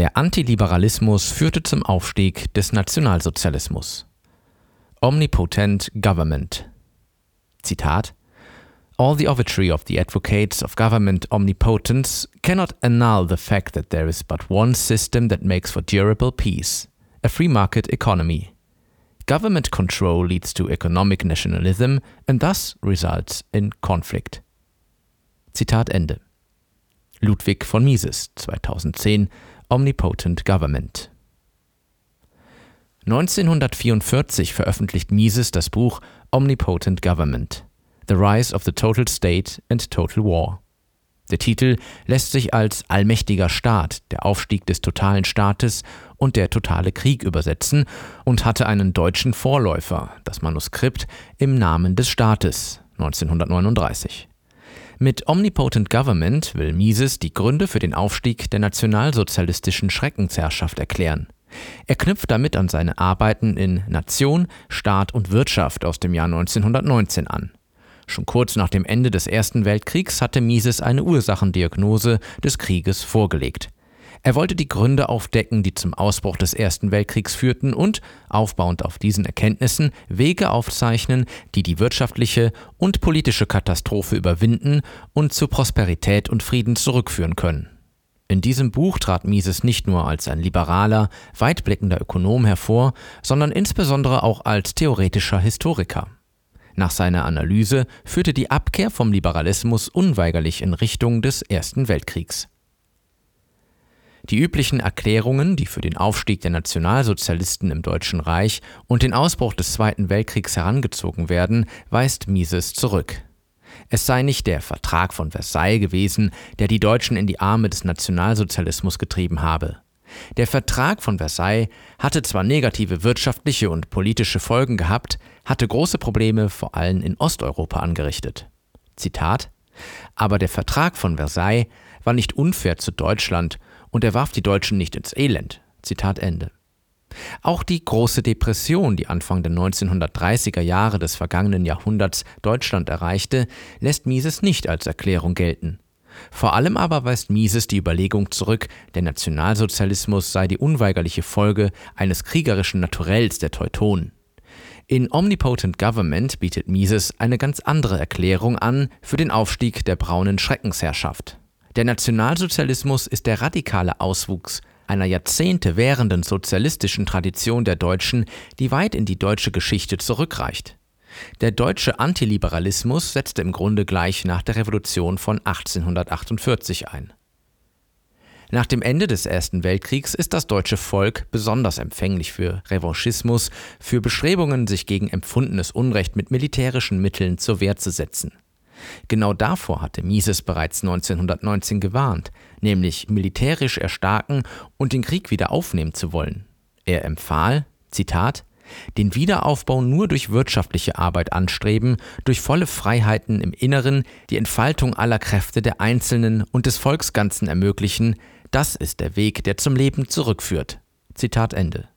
Der Antiliberalismus führte zum Aufstieg des Nationalsozialismus. Omnipotent Government. Zitat All the oratory of the advocates of government omnipotence cannot annul the fact that there is but one system that makes for durable peace a free market economy. Government control leads to economic nationalism and thus results in conflict. Zitat Ende. Ludwig von Mises, 2010, Omnipotent Government. 1944 veröffentlicht Mises das Buch Omnipotent Government. The Rise of the Total State and Total War. Der Titel lässt sich als Allmächtiger Staat, der Aufstieg des totalen Staates und der totale Krieg übersetzen und hatte einen deutschen Vorläufer, das Manuskript Im Namen des Staates 1939. Mit Omnipotent Government will Mises die Gründe für den Aufstieg der nationalsozialistischen Schreckensherrschaft erklären. Er knüpft damit an seine Arbeiten in Nation, Staat und Wirtschaft aus dem Jahr 1919 an. Schon kurz nach dem Ende des Ersten Weltkriegs hatte Mises eine Ursachendiagnose des Krieges vorgelegt. Er wollte die Gründe aufdecken, die zum Ausbruch des Ersten Weltkriegs führten und, aufbauend auf diesen Erkenntnissen, Wege aufzeichnen, die die wirtschaftliche und politische Katastrophe überwinden und zu Prosperität und Frieden zurückführen können. In diesem Buch trat Mises nicht nur als ein liberaler, weitblickender Ökonom hervor, sondern insbesondere auch als theoretischer Historiker. Nach seiner Analyse führte die Abkehr vom Liberalismus unweigerlich in Richtung des Ersten Weltkriegs. Die üblichen Erklärungen, die für den Aufstieg der Nationalsozialisten im Deutschen Reich und den Ausbruch des Zweiten Weltkriegs herangezogen werden, weist Mises zurück. Es sei nicht der Vertrag von Versailles gewesen, der die Deutschen in die Arme des Nationalsozialismus getrieben habe. Der Vertrag von Versailles hatte zwar negative wirtschaftliche und politische Folgen gehabt, hatte große Probleme vor allem in Osteuropa angerichtet. Zitat Aber der Vertrag von Versailles war nicht unfair zu Deutschland und er warf die Deutschen nicht ins Elend. Zitat Ende. Auch die große Depression, die Anfang der 1930er Jahre des vergangenen Jahrhunderts Deutschland erreichte, lässt Mises nicht als Erklärung gelten. Vor allem aber weist Mises die Überlegung zurück, der Nationalsozialismus sei die unweigerliche Folge eines kriegerischen Naturells der Teutonen. In Omnipotent Government bietet Mises eine ganz andere Erklärung an für den Aufstieg der braunen Schreckensherrschaft. Der Nationalsozialismus ist der radikale Auswuchs einer Jahrzehnte währenden sozialistischen Tradition der Deutschen, die weit in die deutsche Geschichte zurückreicht. Der deutsche Antiliberalismus setzte im Grunde gleich nach der Revolution von 1848 ein. Nach dem Ende des Ersten Weltkriegs ist das deutsche Volk besonders empfänglich für Revanchismus, für Bestrebungen, sich gegen empfundenes Unrecht mit militärischen Mitteln zur Wehr zu setzen. Genau davor hatte Mises bereits 1919 gewarnt, nämlich militärisch erstarken und den Krieg wieder aufnehmen zu wollen. Er empfahl, Zitat, den Wiederaufbau nur durch wirtschaftliche Arbeit anstreben, durch volle Freiheiten im Inneren, die Entfaltung aller Kräfte der Einzelnen und des Volksganzen ermöglichen, das ist der Weg, der zum Leben zurückführt. Zitat Ende.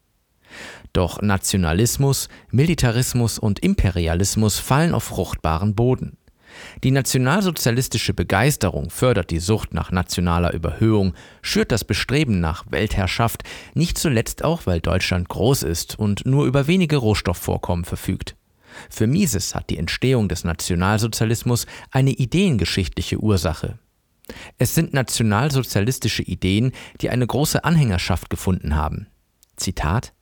Doch Nationalismus, Militarismus und Imperialismus fallen auf fruchtbaren Boden. Die nationalsozialistische Begeisterung fördert die Sucht nach nationaler Überhöhung, schürt das Bestreben nach Weltherrschaft, nicht zuletzt auch, weil Deutschland groß ist und nur über wenige Rohstoffvorkommen verfügt. Für Mises hat die Entstehung des Nationalsozialismus eine ideengeschichtliche Ursache. Es sind nationalsozialistische Ideen, die eine große Anhängerschaft gefunden haben. Zitat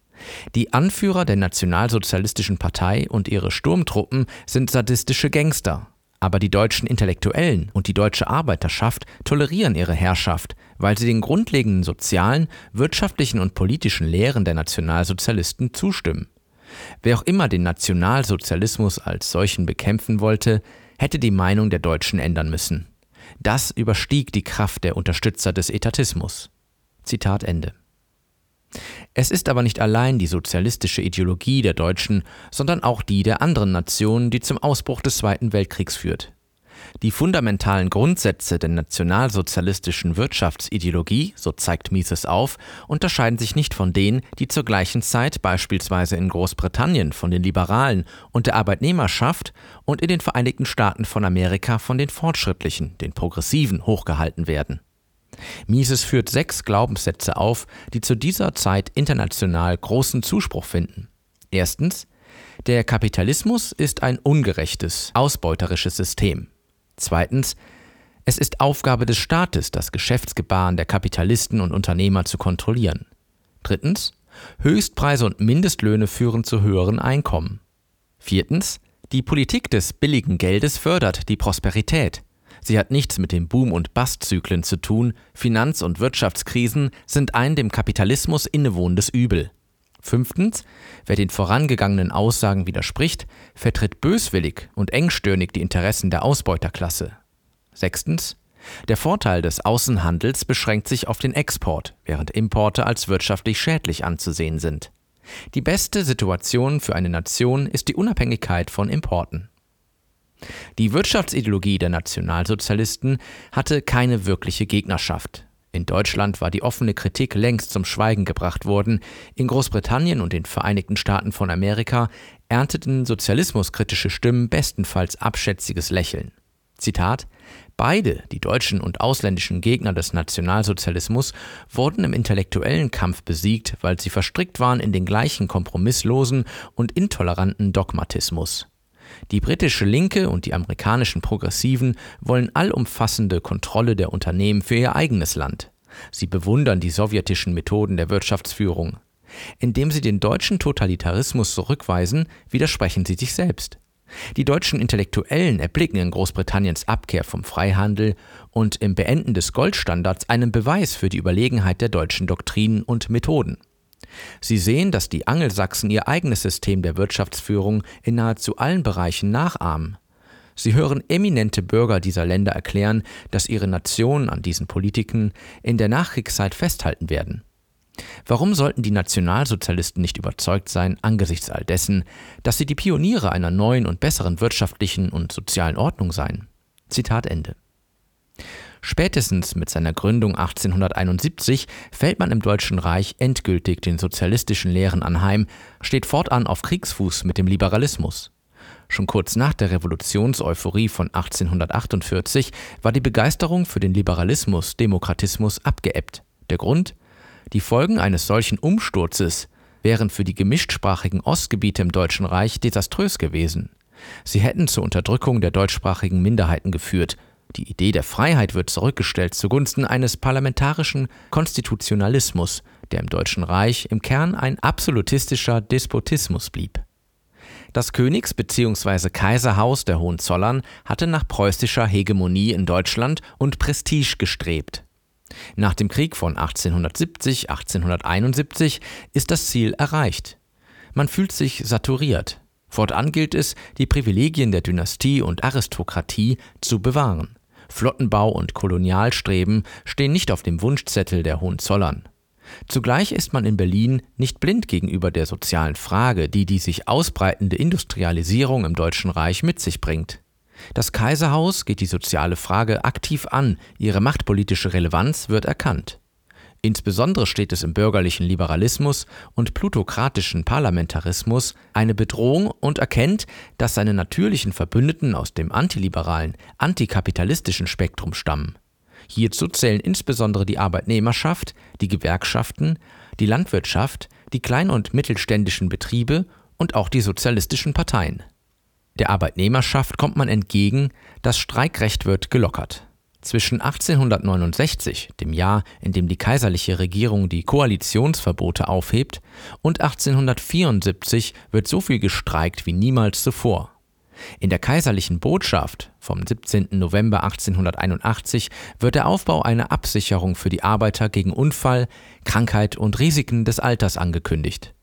die Anführer der Nationalsozialistischen Partei und ihre Sturmtruppen sind sadistische Gangster, aber die deutschen Intellektuellen und die deutsche Arbeiterschaft tolerieren ihre Herrschaft, weil sie den grundlegenden sozialen, wirtschaftlichen und politischen Lehren der Nationalsozialisten zustimmen. Wer auch immer den Nationalsozialismus als solchen bekämpfen wollte, hätte die Meinung der Deutschen ändern müssen. Das überstieg die Kraft der Unterstützer des Etatismus. Zitat Ende. Es ist aber nicht allein die sozialistische Ideologie der Deutschen, sondern auch die der anderen Nationen, die zum Ausbruch des Zweiten Weltkriegs führt. Die fundamentalen Grundsätze der nationalsozialistischen Wirtschaftsideologie, so zeigt Mises auf, unterscheiden sich nicht von denen, die zur gleichen Zeit beispielsweise in Großbritannien von den Liberalen und der Arbeitnehmerschaft und in den Vereinigten Staaten von Amerika von den Fortschrittlichen, den Progressiven hochgehalten werden. Mises führt sechs Glaubenssätze auf, die zu dieser Zeit international großen Zuspruch finden. Erstens, der Kapitalismus ist ein ungerechtes, ausbeuterisches System. Zweitens, es ist Aufgabe des Staates, das Geschäftsgebaren der Kapitalisten und Unternehmer zu kontrollieren. Drittens, Höchstpreise und Mindestlöhne führen zu höheren Einkommen. Viertens, die Politik des billigen Geldes fördert die Prosperität. Sie hat nichts mit den Boom- und Bust-Zyklen zu tun. Finanz- und Wirtschaftskrisen sind ein dem Kapitalismus innewohnendes Übel. Fünftens, wer den vorangegangenen Aussagen widerspricht, vertritt böswillig und engstirnig die Interessen der Ausbeuterklasse. Sechstens, der Vorteil des Außenhandels beschränkt sich auf den Export, während Importe als wirtschaftlich schädlich anzusehen sind. Die beste Situation für eine Nation ist die Unabhängigkeit von Importen. Die Wirtschaftsideologie der Nationalsozialisten hatte keine wirkliche Gegnerschaft. In Deutschland war die offene Kritik längst zum Schweigen gebracht worden, in Großbritannien und den Vereinigten Staaten von Amerika ernteten sozialismuskritische Stimmen bestenfalls abschätziges Lächeln. Zitat Beide, die deutschen und ausländischen Gegner des Nationalsozialismus, wurden im intellektuellen Kampf besiegt, weil sie verstrickt waren in den gleichen kompromisslosen und intoleranten Dogmatismus. Die britische Linke und die amerikanischen Progressiven wollen allumfassende Kontrolle der Unternehmen für ihr eigenes Land. Sie bewundern die sowjetischen Methoden der Wirtschaftsführung. Indem sie den deutschen Totalitarismus zurückweisen, widersprechen sie sich selbst. Die deutschen Intellektuellen erblicken in Großbritanniens Abkehr vom Freihandel und im Beenden des Goldstandards einen Beweis für die Überlegenheit der deutschen Doktrinen und Methoden. Sie sehen, dass die Angelsachsen ihr eigenes System der Wirtschaftsführung in nahezu allen Bereichen nachahmen. Sie hören eminente Bürger dieser Länder erklären, dass ihre Nationen an diesen Politiken in der Nachkriegszeit festhalten werden. Warum sollten die Nationalsozialisten nicht überzeugt sein, angesichts all dessen, dass sie die Pioniere einer neuen und besseren wirtschaftlichen und sozialen Ordnung seien? Zitat Ende. Spätestens mit seiner Gründung 1871 fällt man im Deutschen Reich endgültig den sozialistischen Lehren anheim, steht fortan auf Kriegsfuß mit dem Liberalismus. Schon kurz nach der Revolutionseuphorie von 1848 war die Begeisterung für den Liberalismus, Demokratismus abgeebbt. Der Grund? Die Folgen eines solchen Umsturzes wären für die gemischtsprachigen Ostgebiete im Deutschen Reich desaströs gewesen. Sie hätten zur Unterdrückung der deutschsprachigen Minderheiten geführt die Idee der Freiheit wird zurückgestellt zugunsten eines parlamentarischen Konstitutionalismus, der im Deutschen Reich im Kern ein absolutistischer Despotismus blieb. Das Königs- bzw. Kaiserhaus der Hohenzollern hatte nach preußischer Hegemonie in Deutschland und Prestige gestrebt. Nach dem Krieg von 1870-1871 ist das Ziel erreicht. Man fühlt sich saturiert. Fortan gilt es, die Privilegien der Dynastie und Aristokratie zu bewahren. Flottenbau und Kolonialstreben stehen nicht auf dem Wunschzettel der Hohenzollern. Zugleich ist man in Berlin nicht blind gegenüber der sozialen Frage, die die sich ausbreitende Industrialisierung im Deutschen Reich mit sich bringt. Das Kaiserhaus geht die soziale Frage aktiv an, ihre machtpolitische Relevanz wird erkannt. Insbesondere steht es im bürgerlichen Liberalismus und plutokratischen Parlamentarismus eine Bedrohung und erkennt, dass seine natürlichen Verbündeten aus dem antiliberalen, antikapitalistischen Spektrum stammen. Hierzu zählen insbesondere die Arbeitnehmerschaft, die Gewerkschaften, die Landwirtschaft, die klein- und mittelständischen Betriebe und auch die sozialistischen Parteien. Der Arbeitnehmerschaft kommt man entgegen, das Streikrecht wird gelockert. Zwischen 1869, dem Jahr, in dem die kaiserliche Regierung die Koalitionsverbote aufhebt, und 1874 wird so viel gestreikt wie niemals zuvor. In der kaiserlichen Botschaft vom 17. November 1881 wird der Aufbau einer Absicherung für die Arbeiter gegen Unfall, Krankheit und Risiken des Alters angekündigt.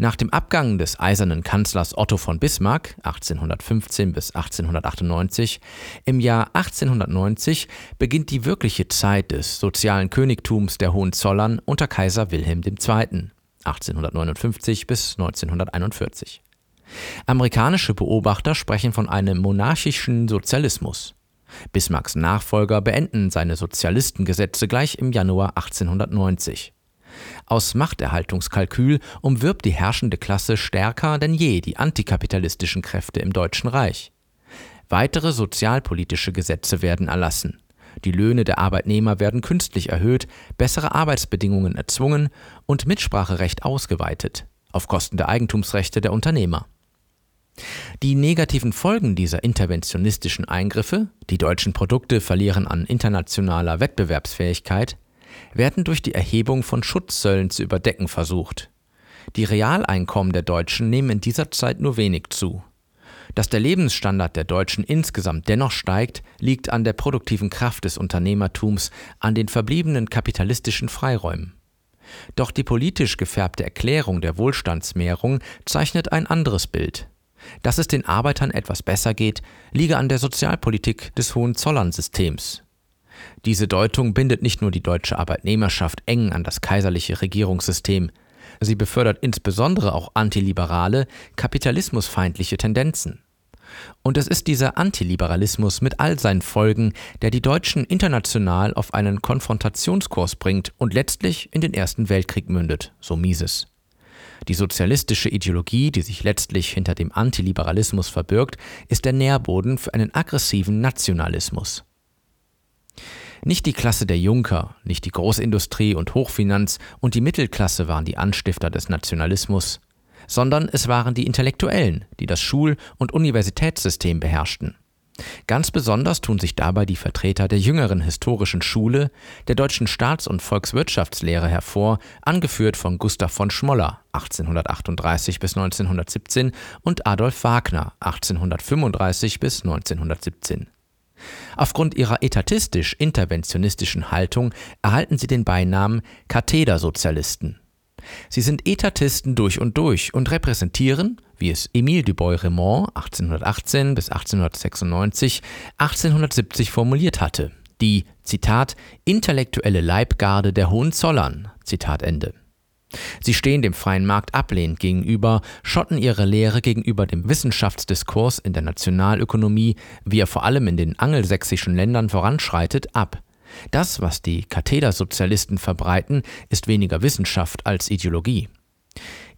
Nach dem Abgang des eisernen Kanzlers Otto von Bismarck 1815 bis 1898 im Jahr 1890 beginnt die wirkliche Zeit des sozialen Königtums der Hohenzollern unter Kaiser Wilhelm II. 1859 bis 1941. Amerikanische Beobachter sprechen von einem monarchischen Sozialismus. Bismarcks Nachfolger beenden seine Sozialistengesetze gleich im Januar 1890. Aus Machterhaltungskalkül umwirbt die herrschende Klasse stärker denn je die antikapitalistischen Kräfte im Deutschen Reich. Weitere sozialpolitische Gesetze werden erlassen. Die Löhne der Arbeitnehmer werden künstlich erhöht, bessere Arbeitsbedingungen erzwungen und Mitspracherecht ausgeweitet, auf Kosten der Eigentumsrechte der Unternehmer. Die negativen Folgen dieser interventionistischen Eingriffe, die deutschen Produkte verlieren an internationaler Wettbewerbsfähigkeit, werden durch die Erhebung von Schutzzöllen zu überdecken versucht. Die Realeinkommen der Deutschen nehmen in dieser Zeit nur wenig zu. Dass der Lebensstandard der Deutschen insgesamt dennoch steigt, liegt an der produktiven Kraft des Unternehmertums, an den verbliebenen kapitalistischen Freiräumen. Doch die politisch gefärbte Erklärung der Wohlstandsmehrung zeichnet ein anderes Bild. Dass es den Arbeitern etwas besser geht, liege an der Sozialpolitik des Hohenzollern-Systems. Diese Deutung bindet nicht nur die deutsche Arbeitnehmerschaft eng an das kaiserliche Regierungssystem, Sie befördert insbesondere auch antiliberale, kapitalismusfeindliche Tendenzen. Und es ist dieser Antiliberalismus mit all seinen Folgen, der die Deutschen international auf einen Konfrontationskurs bringt und letztlich in den Ersten Weltkrieg mündet, so Mises. Die sozialistische Ideologie, die sich letztlich hinter dem Antiliberalismus verbirgt, ist der Nährboden für einen aggressiven Nationalismus. Nicht die Klasse der Junker, nicht die Großindustrie und Hochfinanz und die Mittelklasse waren die Anstifter des Nationalismus, sondern es waren die Intellektuellen, die das Schul- und Universitätssystem beherrschten. Ganz besonders tun sich dabei die Vertreter der jüngeren historischen Schule, der deutschen Staats- und Volkswirtschaftslehre hervor, angeführt von Gustav von Schmoller 1838 bis 1917 und Adolf Wagner 1835 bis 1917. Aufgrund ihrer etatistisch-interventionistischen Haltung erhalten sie den Beinamen Kathedersozialisten. Sie sind Etatisten durch und durch und repräsentieren, wie es Émile du Bois-Reymond 1818 bis 1896 1870 formuliert hatte, die, Zitat, intellektuelle Leibgarde der Hohenzollern, Zitat Ende. Sie stehen dem freien Markt ablehnend gegenüber, schotten ihre Lehre gegenüber dem Wissenschaftsdiskurs in der Nationalökonomie, wie er vor allem in den angelsächsischen Ländern voranschreitet, ab. Das, was die Kathedersozialisten verbreiten, ist weniger Wissenschaft als Ideologie.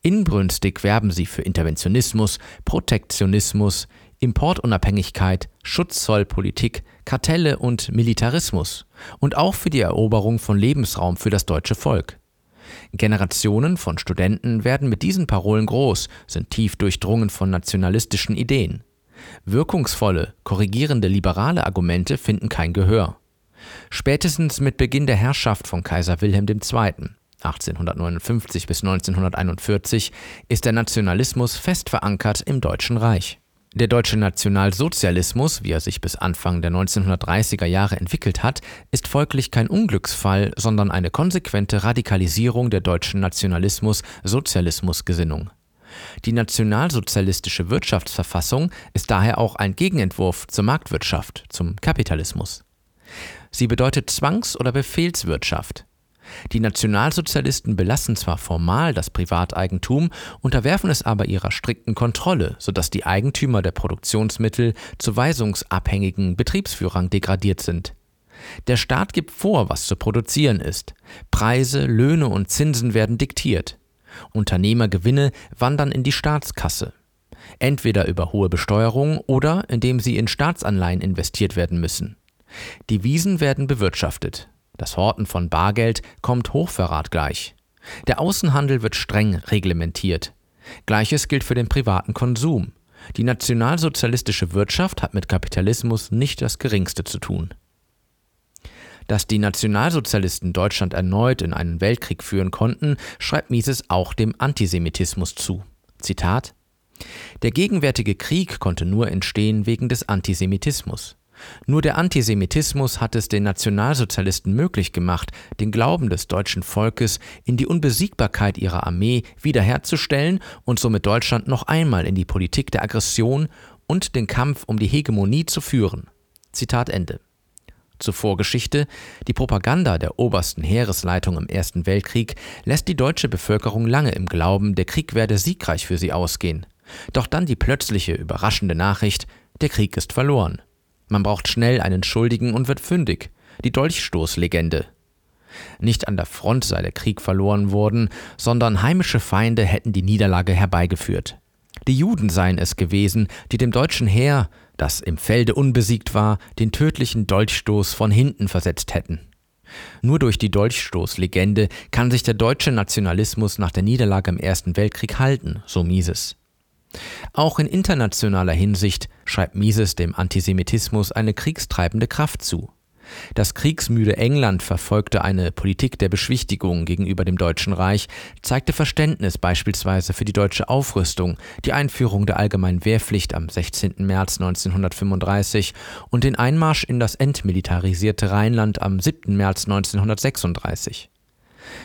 Inbrünstig werben sie für Interventionismus, Protektionismus, Importunabhängigkeit, Schutzzollpolitik, Kartelle und Militarismus und auch für die Eroberung von Lebensraum für das deutsche Volk. Generationen von Studenten werden mit diesen Parolen groß, sind tief durchdrungen von nationalistischen Ideen. Wirkungsvolle, korrigierende liberale Argumente finden kein Gehör. Spätestens mit Beginn der Herrschaft von Kaiser Wilhelm II. 1859 bis 1941 ist der Nationalismus fest verankert im Deutschen Reich. Der deutsche Nationalsozialismus, wie er sich bis Anfang der 1930er Jahre entwickelt hat, ist folglich kein Unglücksfall, sondern eine konsequente Radikalisierung der deutschen Nationalismus-Sozialismus-Gesinnung. Die nationalsozialistische Wirtschaftsverfassung ist daher auch ein Gegenentwurf zur Marktwirtschaft, zum Kapitalismus. Sie bedeutet Zwangs- oder Befehlswirtschaft. Die Nationalsozialisten belassen zwar formal das Privateigentum, unterwerfen es aber ihrer strikten Kontrolle, sodass die Eigentümer der Produktionsmittel zu weisungsabhängigen Betriebsführern degradiert sind. Der Staat gibt vor, was zu produzieren ist. Preise, Löhne und Zinsen werden diktiert. Unternehmergewinne wandern in die Staatskasse. Entweder über hohe Besteuerung oder indem sie in Staatsanleihen investiert werden müssen. Die Wiesen werden bewirtschaftet. Das Horten von Bargeld kommt Hochverrat gleich. Der Außenhandel wird streng reglementiert. Gleiches gilt für den privaten Konsum. Die nationalsozialistische Wirtschaft hat mit Kapitalismus nicht das geringste zu tun. Dass die Nationalsozialisten Deutschland erneut in einen Weltkrieg führen konnten, schreibt Mises auch dem Antisemitismus zu. Zitat Der gegenwärtige Krieg konnte nur entstehen wegen des Antisemitismus. Nur der Antisemitismus hat es den Nationalsozialisten möglich gemacht, den Glauben des deutschen Volkes in die Unbesiegbarkeit ihrer Armee wiederherzustellen und somit Deutschland noch einmal in die Politik der Aggression und den Kampf um die Hegemonie zu führen. Zitat Ende. Zur Vorgeschichte. Die Propaganda der obersten Heeresleitung im Ersten Weltkrieg lässt die deutsche Bevölkerung lange im Glauben, der Krieg werde siegreich für sie ausgehen. Doch dann die plötzliche, überraschende Nachricht, der Krieg ist verloren. Man braucht schnell einen Schuldigen und wird fündig. Die Dolchstoßlegende. Nicht an der Front sei der Krieg verloren worden, sondern heimische Feinde hätten die Niederlage herbeigeführt. Die Juden seien es gewesen, die dem deutschen Heer, das im Felde unbesiegt war, den tödlichen Dolchstoß von hinten versetzt hätten. Nur durch die Dolchstoßlegende kann sich der deutsche Nationalismus nach der Niederlage im Ersten Weltkrieg halten, so Mises. Auch in internationaler Hinsicht schreibt Mises dem Antisemitismus eine kriegstreibende Kraft zu. Das kriegsmüde England verfolgte eine Politik der Beschwichtigung gegenüber dem Deutschen Reich, zeigte Verständnis beispielsweise für die deutsche Aufrüstung, die Einführung der allgemeinen Wehrpflicht am 16. März 1935 und den Einmarsch in das entmilitarisierte Rheinland am 7. März 1936.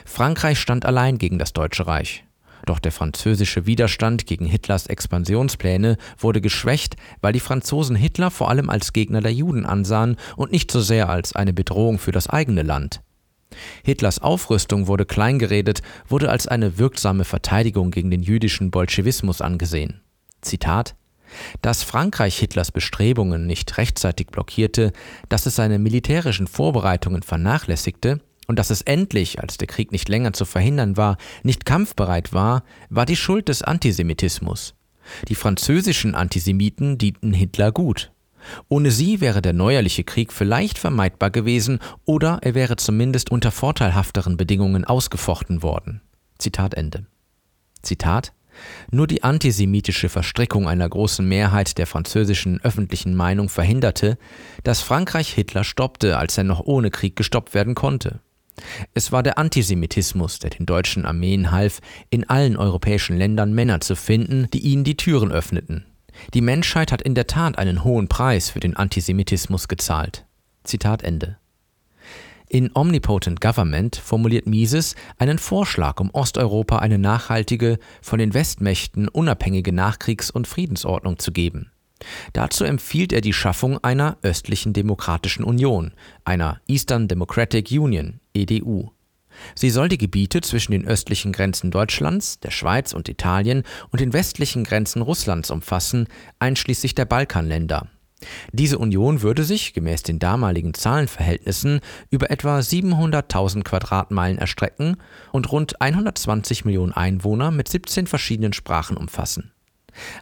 Frankreich stand allein gegen das Deutsche Reich. Doch der französische Widerstand gegen Hitlers Expansionspläne wurde geschwächt, weil die Franzosen Hitler vor allem als Gegner der Juden ansahen und nicht so sehr als eine Bedrohung für das eigene Land. Hitlers Aufrüstung wurde kleingeredet, wurde als eine wirksame Verteidigung gegen den jüdischen Bolschewismus angesehen. Zitat dass Frankreich Hitlers Bestrebungen nicht rechtzeitig blockierte, dass es seine militärischen Vorbereitungen vernachlässigte, und dass es endlich, als der Krieg nicht länger zu verhindern war, nicht kampfbereit war, war die Schuld des Antisemitismus. Die französischen Antisemiten dienten Hitler gut. Ohne sie wäre der neuerliche Krieg vielleicht vermeidbar gewesen oder er wäre zumindest unter vorteilhafteren Bedingungen ausgefochten worden. Zitat Ende. Zitat nur die antisemitische Verstrickung einer großen Mehrheit der französischen öffentlichen Meinung verhinderte, dass Frankreich Hitler stoppte, als er noch ohne Krieg gestoppt werden konnte. Es war der Antisemitismus, der den deutschen Armeen half, in allen europäischen Ländern Männer zu finden, die ihnen die Türen öffneten. Die Menschheit hat in der Tat einen hohen Preis für den Antisemitismus gezahlt. Zitat Ende. In Omnipotent Government formuliert Mises einen Vorschlag, um Osteuropa eine nachhaltige, von den Westmächten unabhängige Nachkriegs- und Friedensordnung zu geben. Dazu empfiehlt er die Schaffung einer östlichen demokratischen Union, einer Eastern Democratic Union, EDU. Sie soll die Gebiete zwischen den östlichen Grenzen Deutschlands, der Schweiz und Italien und den westlichen Grenzen Russlands umfassen, einschließlich der Balkanländer. Diese Union würde sich, gemäß den damaligen Zahlenverhältnissen, über etwa 700.000 Quadratmeilen erstrecken und rund 120 Millionen Einwohner mit 17 verschiedenen Sprachen umfassen.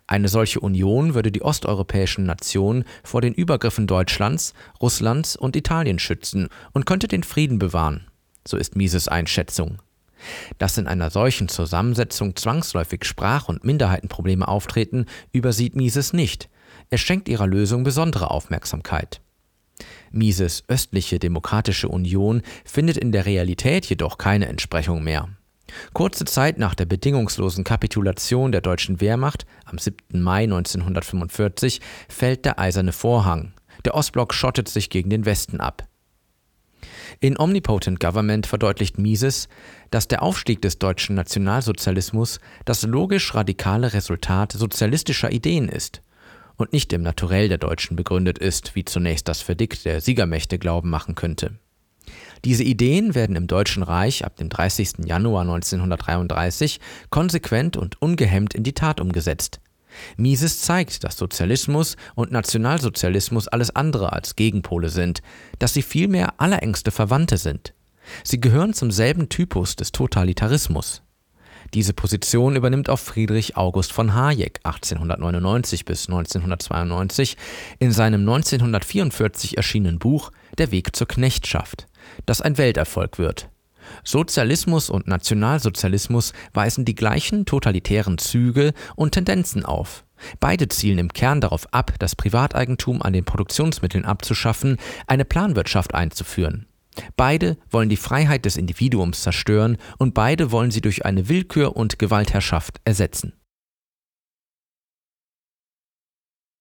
Eine solche Union würde die osteuropäischen Nationen vor den Übergriffen Deutschlands, Russlands und Italiens schützen und könnte den Frieden bewahren, so ist Mises Einschätzung. Dass in einer solchen Zusammensetzung zwangsläufig Sprach- und Minderheitenprobleme auftreten, übersieht Mises nicht. Er schenkt ihrer Lösung besondere Aufmerksamkeit. Mises östliche Demokratische Union findet in der Realität jedoch keine Entsprechung mehr. Kurze Zeit nach der bedingungslosen Kapitulation der deutschen Wehrmacht am 7. Mai 1945 fällt der Eiserne Vorhang. Der Ostblock schottet sich gegen den Westen ab. In Omnipotent Government verdeutlicht Mises, dass der Aufstieg des deutschen Nationalsozialismus das logisch radikale Resultat sozialistischer Ideen ist und nicht im Naturell der Deutschen begründet ist, wie zunächst das Verdikt der Siegermächte glauben machen könnte. Diese Ideen werden im Deutschen Reich ab dem 30. Januar 1933 konsequent und ungehemmt in die Tat umgesetzt. Mises zeigt, dass Sozialismus und Nationalsozialismus alles andere als Gegenpole sind, dass sie vielmehr allerängste Verwandte sind. Sie gehören zum selben Typus des Totalitarismus. Diese Position übernimmt auch Friedrich August von Hayek 1899 bis 1992 in seinem 1944 erschienenen Buch Der Weg zur Knechtschaft das ein Welterfolg wird. Sozialismus und Nationalsozialismus weisen die gleichen totalitären Züge und Tendenzen auf. Beide zielen im Kern darauf ab, das Privateigentum an den Produktionsmitteln abzuschaffen, eine Planwirtschaft einzuführen. Beide wollen die Freiheit des Individuums zerstören und beide wollen sie durch eine Willkür und Gewaltherrschaft ersetzen.